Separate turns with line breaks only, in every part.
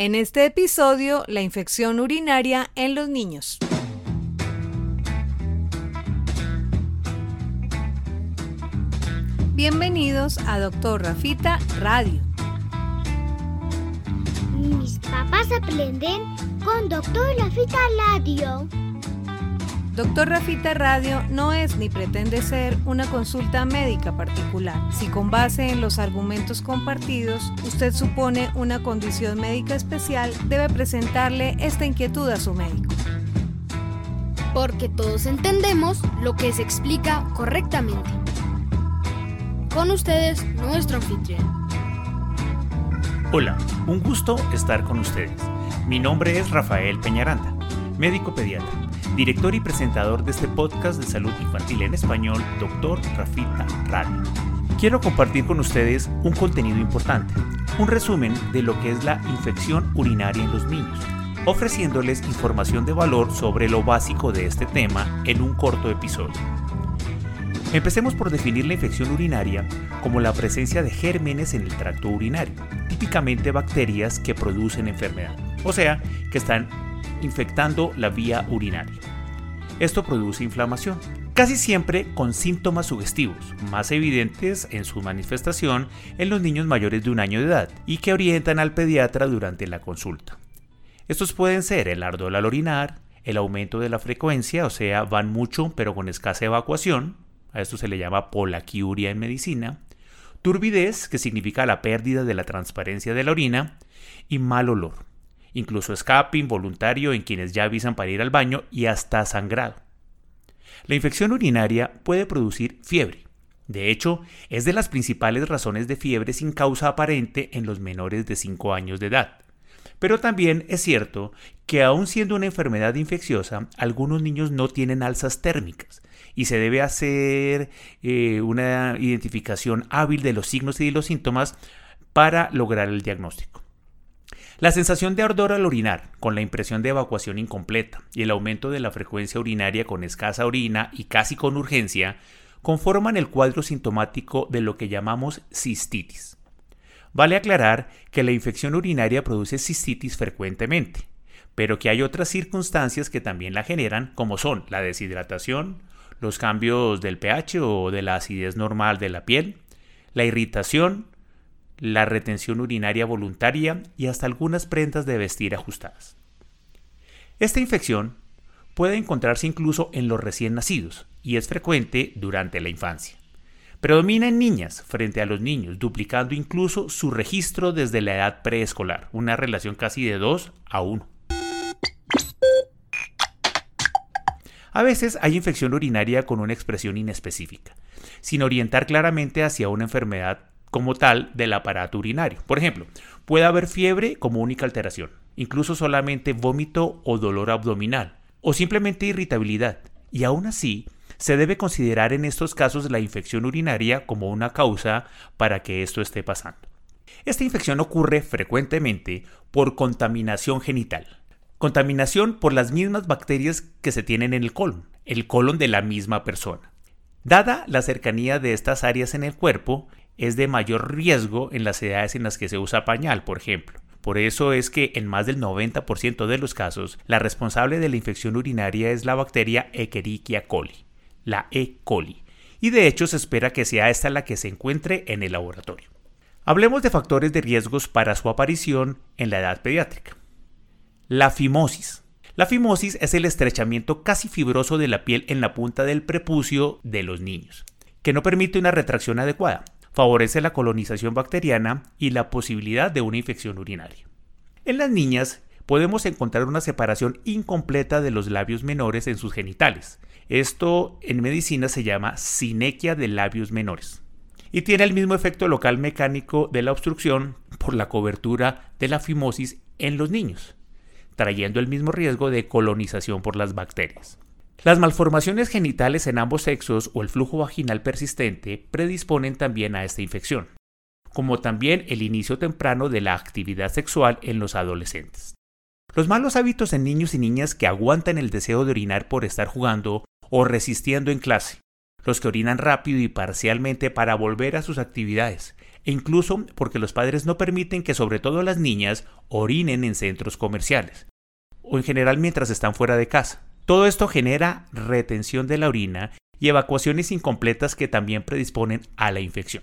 En este episodio, la infección urinaria en los niños. Bienvenidos a Doctor Rafita Radio.
Mis papás aprenden con Doctor Rafita Radio.
Doctor Rafita Radio no es ni pretende ser una consulta médica particular. Si con base en los argumentos compartidos usted supone una condición médica especial, debe presentarle esta inquietud a su médico.
Porque todos entendemos lo que se explica correctamente. Con ustedes, nuestro anfitrión.
Hola, un gusto estar con ustedes. Mi nombre es Rafael Peñaranda, médico pediatra director y presentador de este podcast de salud infantil en español, Dr. Rafita Radio. Quiero compartir con ustedes un contenido importante, un resumen de lo que es la infección urinaria en los niños, ofreciéndoles información de valor sobre lo básico de este tema en un corto episodio. Empecemos por definir la infección urinaria como la presencia de gérmenes en el tracto urinario, típicamente bacterias que producen enfermedad, o sea, que están infectando la vía urinaria. Esto produce inflamación, casi siempre con síntomas sugestivos, más evidentes en su manifestación en los niños mayores de un año de edad y que orientan al pediatra durante la consulta. Estos pueden ser el ardor al orinar, el aumento de la frecuencia, o sea, van mucho pero con escasa evacuación, a esto se le llama polaquiuria en medicina, turbidez, que significa la pérdida de la transparencia de la orina, y mal olor incluso escape involuntario en quienes ya avisan para ir al baño y hasta sangrado. La infección urinaria puede producir fiebre. De hecho, es de las principales razones de fiebre sin causa aparente en los menores de 5 años de edad. Pero también es cierto que aun siendo una enfermedad infecciosa, algunos niños no tienen alzas térmicas y se debe hacer eh, una identificación hábil de los signos y de los síntomas para lograr el diagnóstico. La sensación de ardor al orinar, con la impresión de evacuación incompleta y el aumento de la frecuencia urinaria con escasa orina y casi con urgencia, conforman el cuadro sintomático de lo que llamamos cistitis. Vale aclarar que la infección urinaria produce cistitis frecuentemente, pero que hay otras circunstancias que también la generan, como son la deshidratación, los cambios del pH o de la acidez normal de la piel, la irritación, la retención urinaria voluntaria y hasta algunas prendas de vestir ajustadas. Esta infección puede encontrarse incluso en los recién nacidos y es frecuente durante la infancia. Predomina en niñas frente a los niños, duplicando incluso su registro desde la edad preescolar, una relación casi de 2 a 1. A veces hay infección urinaria con una expresión inespecífica, sin orientar claramente hacia una enfermedad como tal del aparato urinario. Por ejemplo, puede haber fiebre como única alteración, incluso solamente vómito o dolor abdominal, o simplemente irritabilidad, y aún así se debe considerar en estos casos la infección urinaria como una causa para que esto esté pasando. Esta infección ocurre frecuentemente por contaminación genital. Contaminación por las mismas bacterias que se tienen en el colon, el colon de la misma persona. Dada la cercanía de estas áreas en el cuerpo, es de mayor riesgo en las edades en las que se usa pañal, por ejemplo. Por eso es que en más del 90% de los casos, la responsable de la infección urinaria es la bacteria Escherichia coli, la E. coli, y de hecho se espera que sea esta la que se encuentre en el laboratorio. Hablemos de factores de riesgos para su aparición en la edad pediátrica. La fimosis. La fimosis es el estrechamiento casi fibroso de la piel en la punta del prepucio de los niños, que no permite una retracción adecuada favorece la colonización bacteriana y la posibilidad de una infección urinaria. En las niñas podemos encontrar una separación incompleta de los labios menores en sus genitales. Esto en medicina se llama sinequia de labios menores. Y tiene el mismo efecto local mecánico de la obstrucción por la cobertura de la fimosis en los niños, trayendo el mismo riesgo de colonización por las bacterias. Las malformaciones genitales en ambos sexos o el flujo vaginal persistente predisponen también a esta infección, como también el inicio temprano de la actividad sexual en los adolescentes. Los malos hábitos en niños y niñas que aguantan el deseo de orinar por estar jugando o resistiendo en clase, los que orinan rápido y parcialmente para volver a sus actividades, e incluso porque los padres no permiten que sobre todo las niñas orinen en centros comerciales, o en general mientras están fuera de casa. Todo esto genera retención de la orina y evacuaciones incompletas que también predisponen a la infección.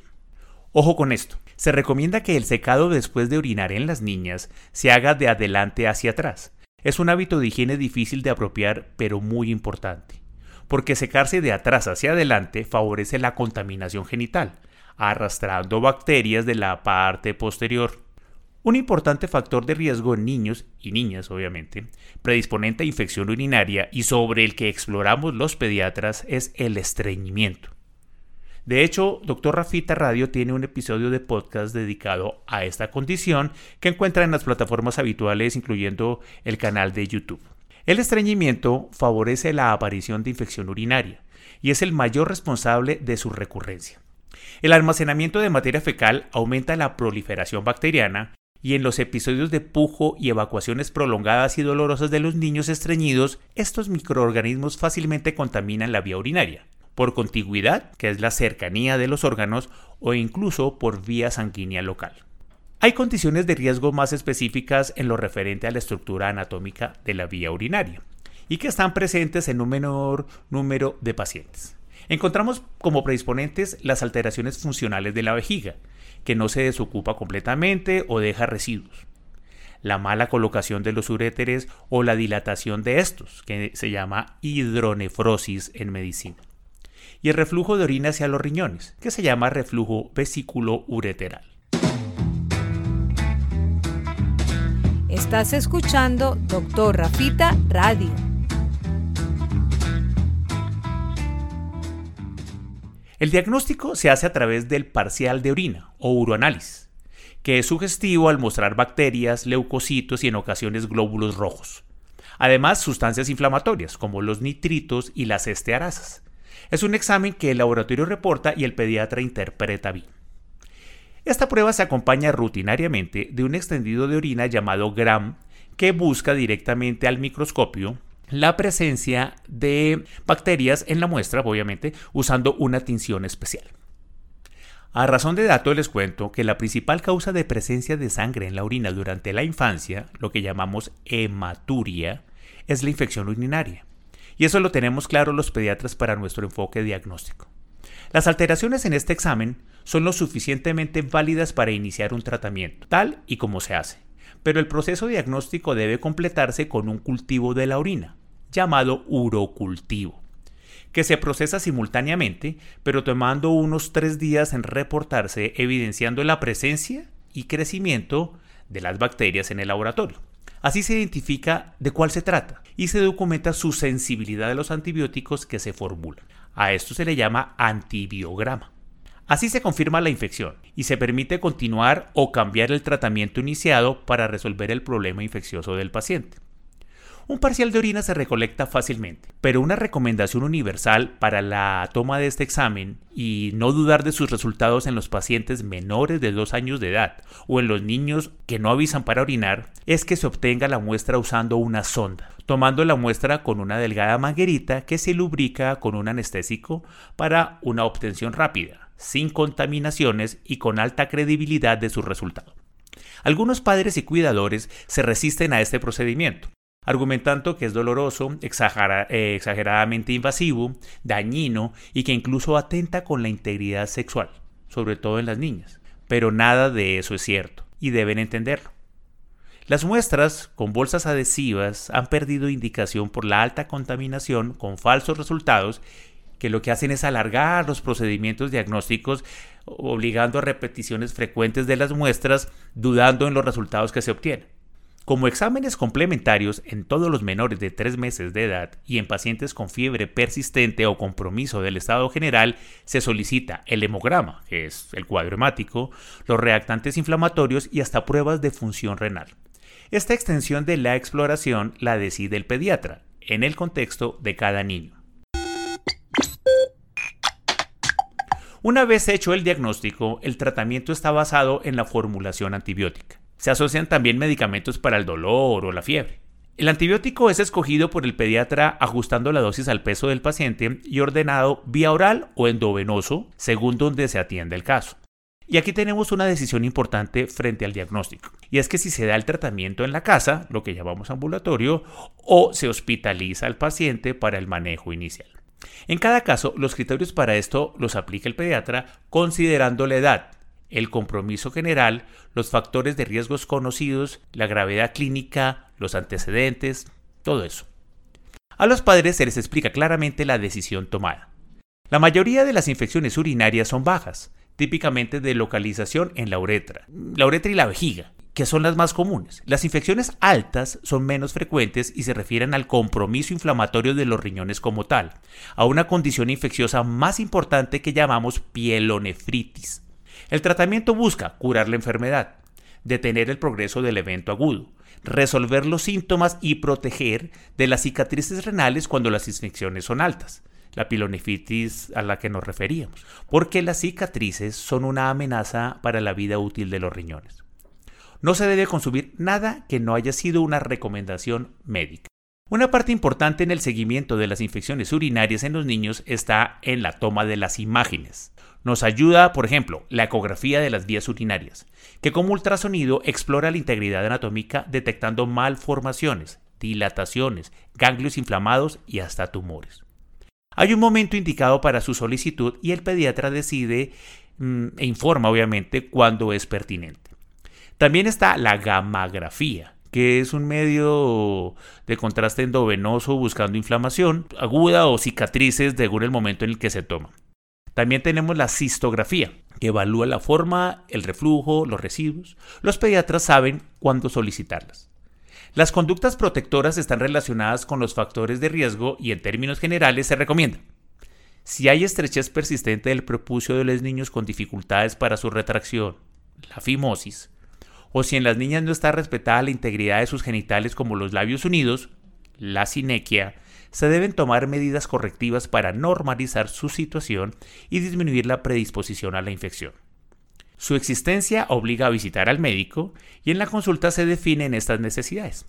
Ojo con esto, se recomienda que el secado después de orinar en las niñas se haga de adelante hacia atrás. Es un hábito de higiene difícil de apropiar, pero muy importante, porque secarse de atrás hacia adelante favorece la contaminación genital, arrastrando bacterias de la parte posterior. Un importante factor de riesgo en niños y niñas, obviamente, predisponente a infección urinaria y sobre el que exploramos los pediatras es el estreñimiento. De hecho, Dr. Rafita Radio tiene un episodio de podcast dedicado a esta condición que encuentra en las plataformas habituales, incluyendo el canal de YouTube. El estreñimiento favorece la aparición de infección urinaria y es el mayor responsable de su recurrencia. El almacenamiento de materia fecal aumenta la proliferación bacteriana y en los episodios de pujo y evacuaciones prolongadas y dolorosas de los niños estreñidos, estos microorganismos fácilmente contaminan la vía urinaria, por contigüidad, que es la cercanía de los órganos, o incluso por vía sanguínea local. Hay condiciones de riesgo más específicas en lo referente a la estructura anatómica de la vía urinaria y que están presentes en un menor número de pacientes. Encontramos como predisponentes las alteraciones funcionales de la vejiga, que no se desocupa completamente o deja residuos. La mala colocación de los uréteres o la dilatación de estos, que se llama hidronefrosis en medicina. Y el reflujo de orina hacia los riñones, que se llama reflujo vesículo ureteral.
Estás escuchando Doctor Rafita Radio.
El diagnóstico se hace a través del parcial de orina o uroanálisis, que es sugestivo al mostrar bacterias, leucocitos y en ocasiones glóbulos rojos. Además, sustancias inflamatorias como los nitritos y las estearasas. Es un examen que el laboratorio reporta y el pediatra interpreta bien. Esta prueba se acompaña rutinariamente de un extendido de orina llamado GRAM que busca directamente al microscopio la presencia de bacterias en la muestra, obviamente, usando una tinción especial. A razón de dato les cuento que la principal causa de presencia de sangre en la orina durante la infancia, lo que llamamos hematuria, es la infección urinaria. Y eso lo tenemos claro los pediatras para nuestro enfoque diagnóstico. Las alteraciones en este examen son lo suficientemente válidas para iniciar un tratamiento, tal y como se hace pero el proceso diagnóstico debe completarse con un cultivo de la orina, llamado urocultivo, que se procesa simultáneamente, pero tomando unos tres días en reportarse, evidenciando la presencia y crecimiento de las bacterias en el laboratorio. Así se identifica de cuál se trata y se documenta su sensibilidad a los antibióticos que se formulan. A esto se le llama antibiograma. Así se confirma la infección y se permite continuar o cambiar el tratamiento iniciado para resolver el problema infeccioso del paciente. Un parcial de orina se recolecta fácilmente, pero una recomendación universal para la toma de este examen y no dudar de sus resultados en los pacientes menores de 2 años de edad o en los niños que no avisan para orinar es que se obtenga la muestra usando una sonda, tomando la muestra con una delgada manguerita que se lubrica con un anestésico para una obtención rápida sin contaminaciones y con alta credibilidad de su resultado. Algunos padres y cuidadores se resisten a este procedimiento, argumentando que es doloroso, eh, exageradamente invasivo, dañino y que incluso atenta con la integridad sexual, sobre todo en las niñas. Pero nada de eso es cierto, y deben entenderlo. Las muestras con bolsas adhesivas han perdido indicación por la alta contaminación con falsos resultados que lo que hacen es alargar los procedimientos diagnósticos, obligando a repeticiones frecuentes de las muestras, dudando en los resultados que se obtienen. Como exámenes complementarios en todos los menores de 3 meses de edad y en pacientes con fiebre persistente o compromiso del estado general, se solicita el hemograma, que es el cuadro hemático, los reactantes inflamatorios y hasta pruebas de función renal. Esta extensión de la exploración la decide el pediatra, en el contexto de cada niño. Una vez hecho el diagnóstico, el tratamiento está basado en la formulación antibiótica. Se asocian también medicamentos para el dolor o la fiebre. El antibiótico es escogido por el pediatra ajustando la dosis al peso del paciente y ordenado vía oral o endovenoso según donde se atiende el caso. Y aquí tenemos una decisión importante frente al diagnóstico, y es que si se da el tratamiento en la casa, lo que llamamos ambulatorio, o se hospitaliza al paciente para el manejo inicial. En cada caso, los criterios para esto los aplica el pediatra considerando la edad, el compromiso general, los factores de riesgos conocidos, la gravedad clínica, los antecedentes, todo eso. A los padres se les explica claramente la decisión tomada. La mayoría de las infecciones urinarias son bajas, típicamente de localización en la uretra, la uretra y la vejiga, que son las más comunes. Las infecciones altas son menos frecuentes y se refieren al compromiso inflamatorio de los riñones como tal, a una condición infecciosa más importante que llamamos pielonefritis. El tratamiento busca curar la enfermedad, detener el progreso del evento agudo, resolver los síntomas y proteger de las cicatrices renales cuando las infecciones son altas, la pilonefritis a la que nos referíamos, porque las cicatrices son una amenaza para la vida útil de los riñones. No se debe consumir nada que no haya sido una recomendación médica. Una parte importante en el seguimiento de las infecciones urinarias en los niños está en la toma de las imágenes. Nos ayuda, por ejemplo, la ecografía de las vías urinarias, que como ultrasonido explora la integridad anatómica detectando malformaciones, dilataciones, ganglios inflamados y hasta tumores. Hay un momento indicado para su solicitud y el pediatra decide mm, e informa obviamente cuando es pertinente. También está la gammagrafía, que es un medio de contraste endovenoso buscando inflamación aguda o cicatrices según el momento en el que se toma. También tenemos la cistografía, que evalúa la forma, el reflujo, los residuos. Los pediatras saben cuándo solicitarlas. Las conductas protectoras están relacionadas con los factores de riesgo y en términos generales se recomienda. Si hay estrechez persistente del prepucio de los niños con dificultades para su retracción, la fimosis, o si en las niñas no está respetada la integridad de sus genitales como los labios unidos, la sinequia, se deben tomar medidas correctivas para normalizar su situación y disminuir la predisposición a la infección. Su existencia obliga a visitar al médico y en la consulta se definen estas necesidades.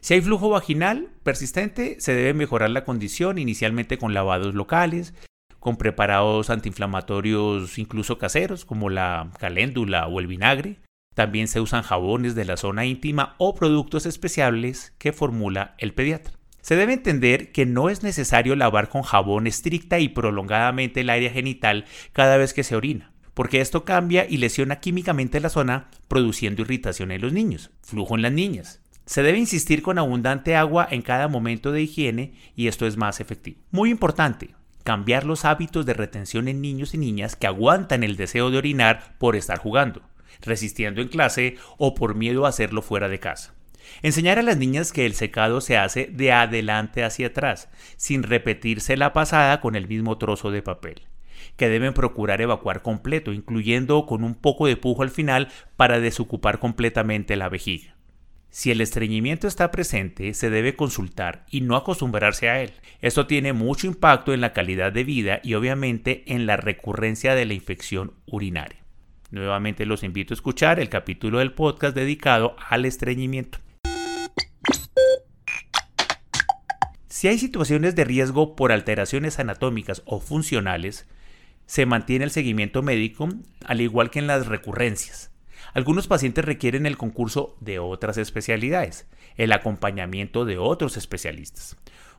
Si hay flujo vaginal persistente, se debe mejorar la condición inicialmente con lavados locales, con preparados antiinflamatorios incluso caseros como la caléndula o el vinagre. También se usan jabones de la zona íntima o productos especiales que formula el pediatra. Se debe entender que no es necesario lavar con jabón estricta y prolongadamente el área genital cada vez que se orina, porque esto cambia y lesiona químicamente la zona, produciendo irritación en los niños, flujo en las niñas. Se debe insistir con abundante agua en cada momento de higiene y esto es más efectivo. Muy importante, cambiar los hábitos de retención en niños y niñas que aguantan el deseo de orinar por estar jugando, resistiendo en clase o por miedo a hacerlo fuera de casa. Enseñar a las niñas que el secado se hace de adelante hacia atrás, sin repetirse la pasada con el mismo trozo de papel que deben procurar evacuar completo, incluyendo con un poco de pujo al final para desocupar completamente la vejiga. Si el estreñimiento está presente, se debe consultar y no acostumbrarse a él. Esto tiene mucho impacto en la calidad de vida y obviamente en la recurrencia de la infección urinaria. Nuevamente los invito a escuchar el capítulo del podcast dedicado al estreñimiento. Si hay situaciones de riesgo por alteraciones anatómicas o funcionales, se mantiene el seguimiento médico, al igual que en las recurrencias. Algunos pacientes requieren el concurso de otras especialidades, el acompañamiento de otros especialistas,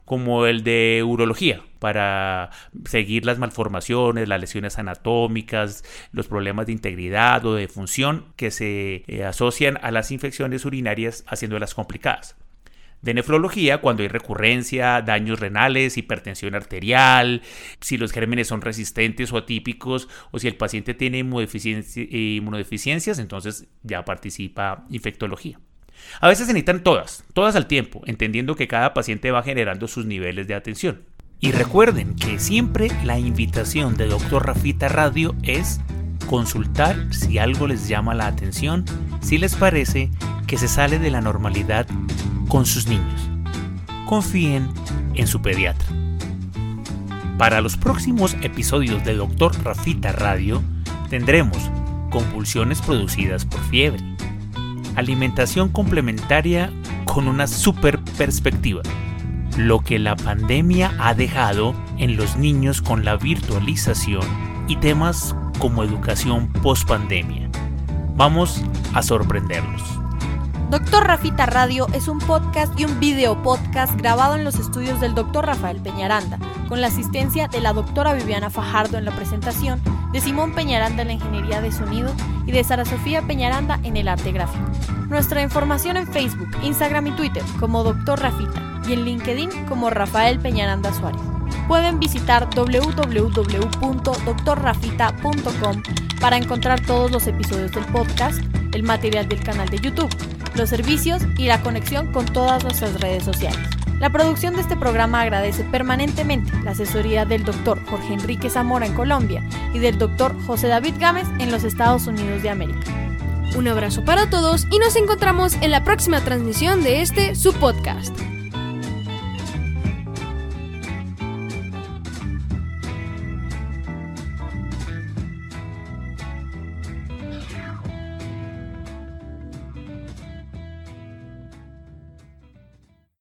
como el de urología, para seguir las malformaciones, las lesiones anatómicas, los problemas de integridad o de función que se eh, asocian a las infecciones urinarias haciéndolas complicadas de nefrología cuando hay recurrencia, daños renales, hipertensión arterial, si los gérmenes son resistentes o atípicos o si el paciente tiene inmunodeficiencias, entonces ya participa infectología. A veces se necesitan todas, todas al tiempo, entendiendo que cada paciente va generando sus niveles de atención. Y recuerden que siempre la invitación de Dr. Rafita Radio es consultar si algo les llama la atención, si les parece que se sale de la normalidad con sus niños. Confíen en su pediatra. Para los próximos episodios de Dr. Rafita Radio tendremos convulsiones producidas por fiebre, alimentación complementaria con una super perspectiva. Lo que la pandemia ha dejado en los niños con la virtualización y temas como educación post pandemia. Vamos a sorprenderlos.
Doctor Rafita Radio es un podcast y un video podcast grabado en los estudios del Dr. Rafael Peñaranda, con la asistencia de la doctora Viviana Fajardo en la presentación, de Simón Peñaranda en la ingeniería de sonido y de Sara Sofía Peñaranda en el arte gráfico. Nuestra información en Facebook, Instagram y Twitter como Dr. Rafita y en LinkedIn como Rafael Peñaranda Suárez. Pueden visitar www.doctorrafita.com para encontrar todos los episodios del podcast, el material del canal de YouTube los servicios y la conexión con todas nuestras redes sociales. La producción de este programa agradece permanentemente la asesoría del doctor Jorge Enrique Zamora en Colombia y del doctor José David Gámez en los Estados Unidos de América.
Un abrazo para todos y nos encontramos en la próxima transmisión de este su podcast.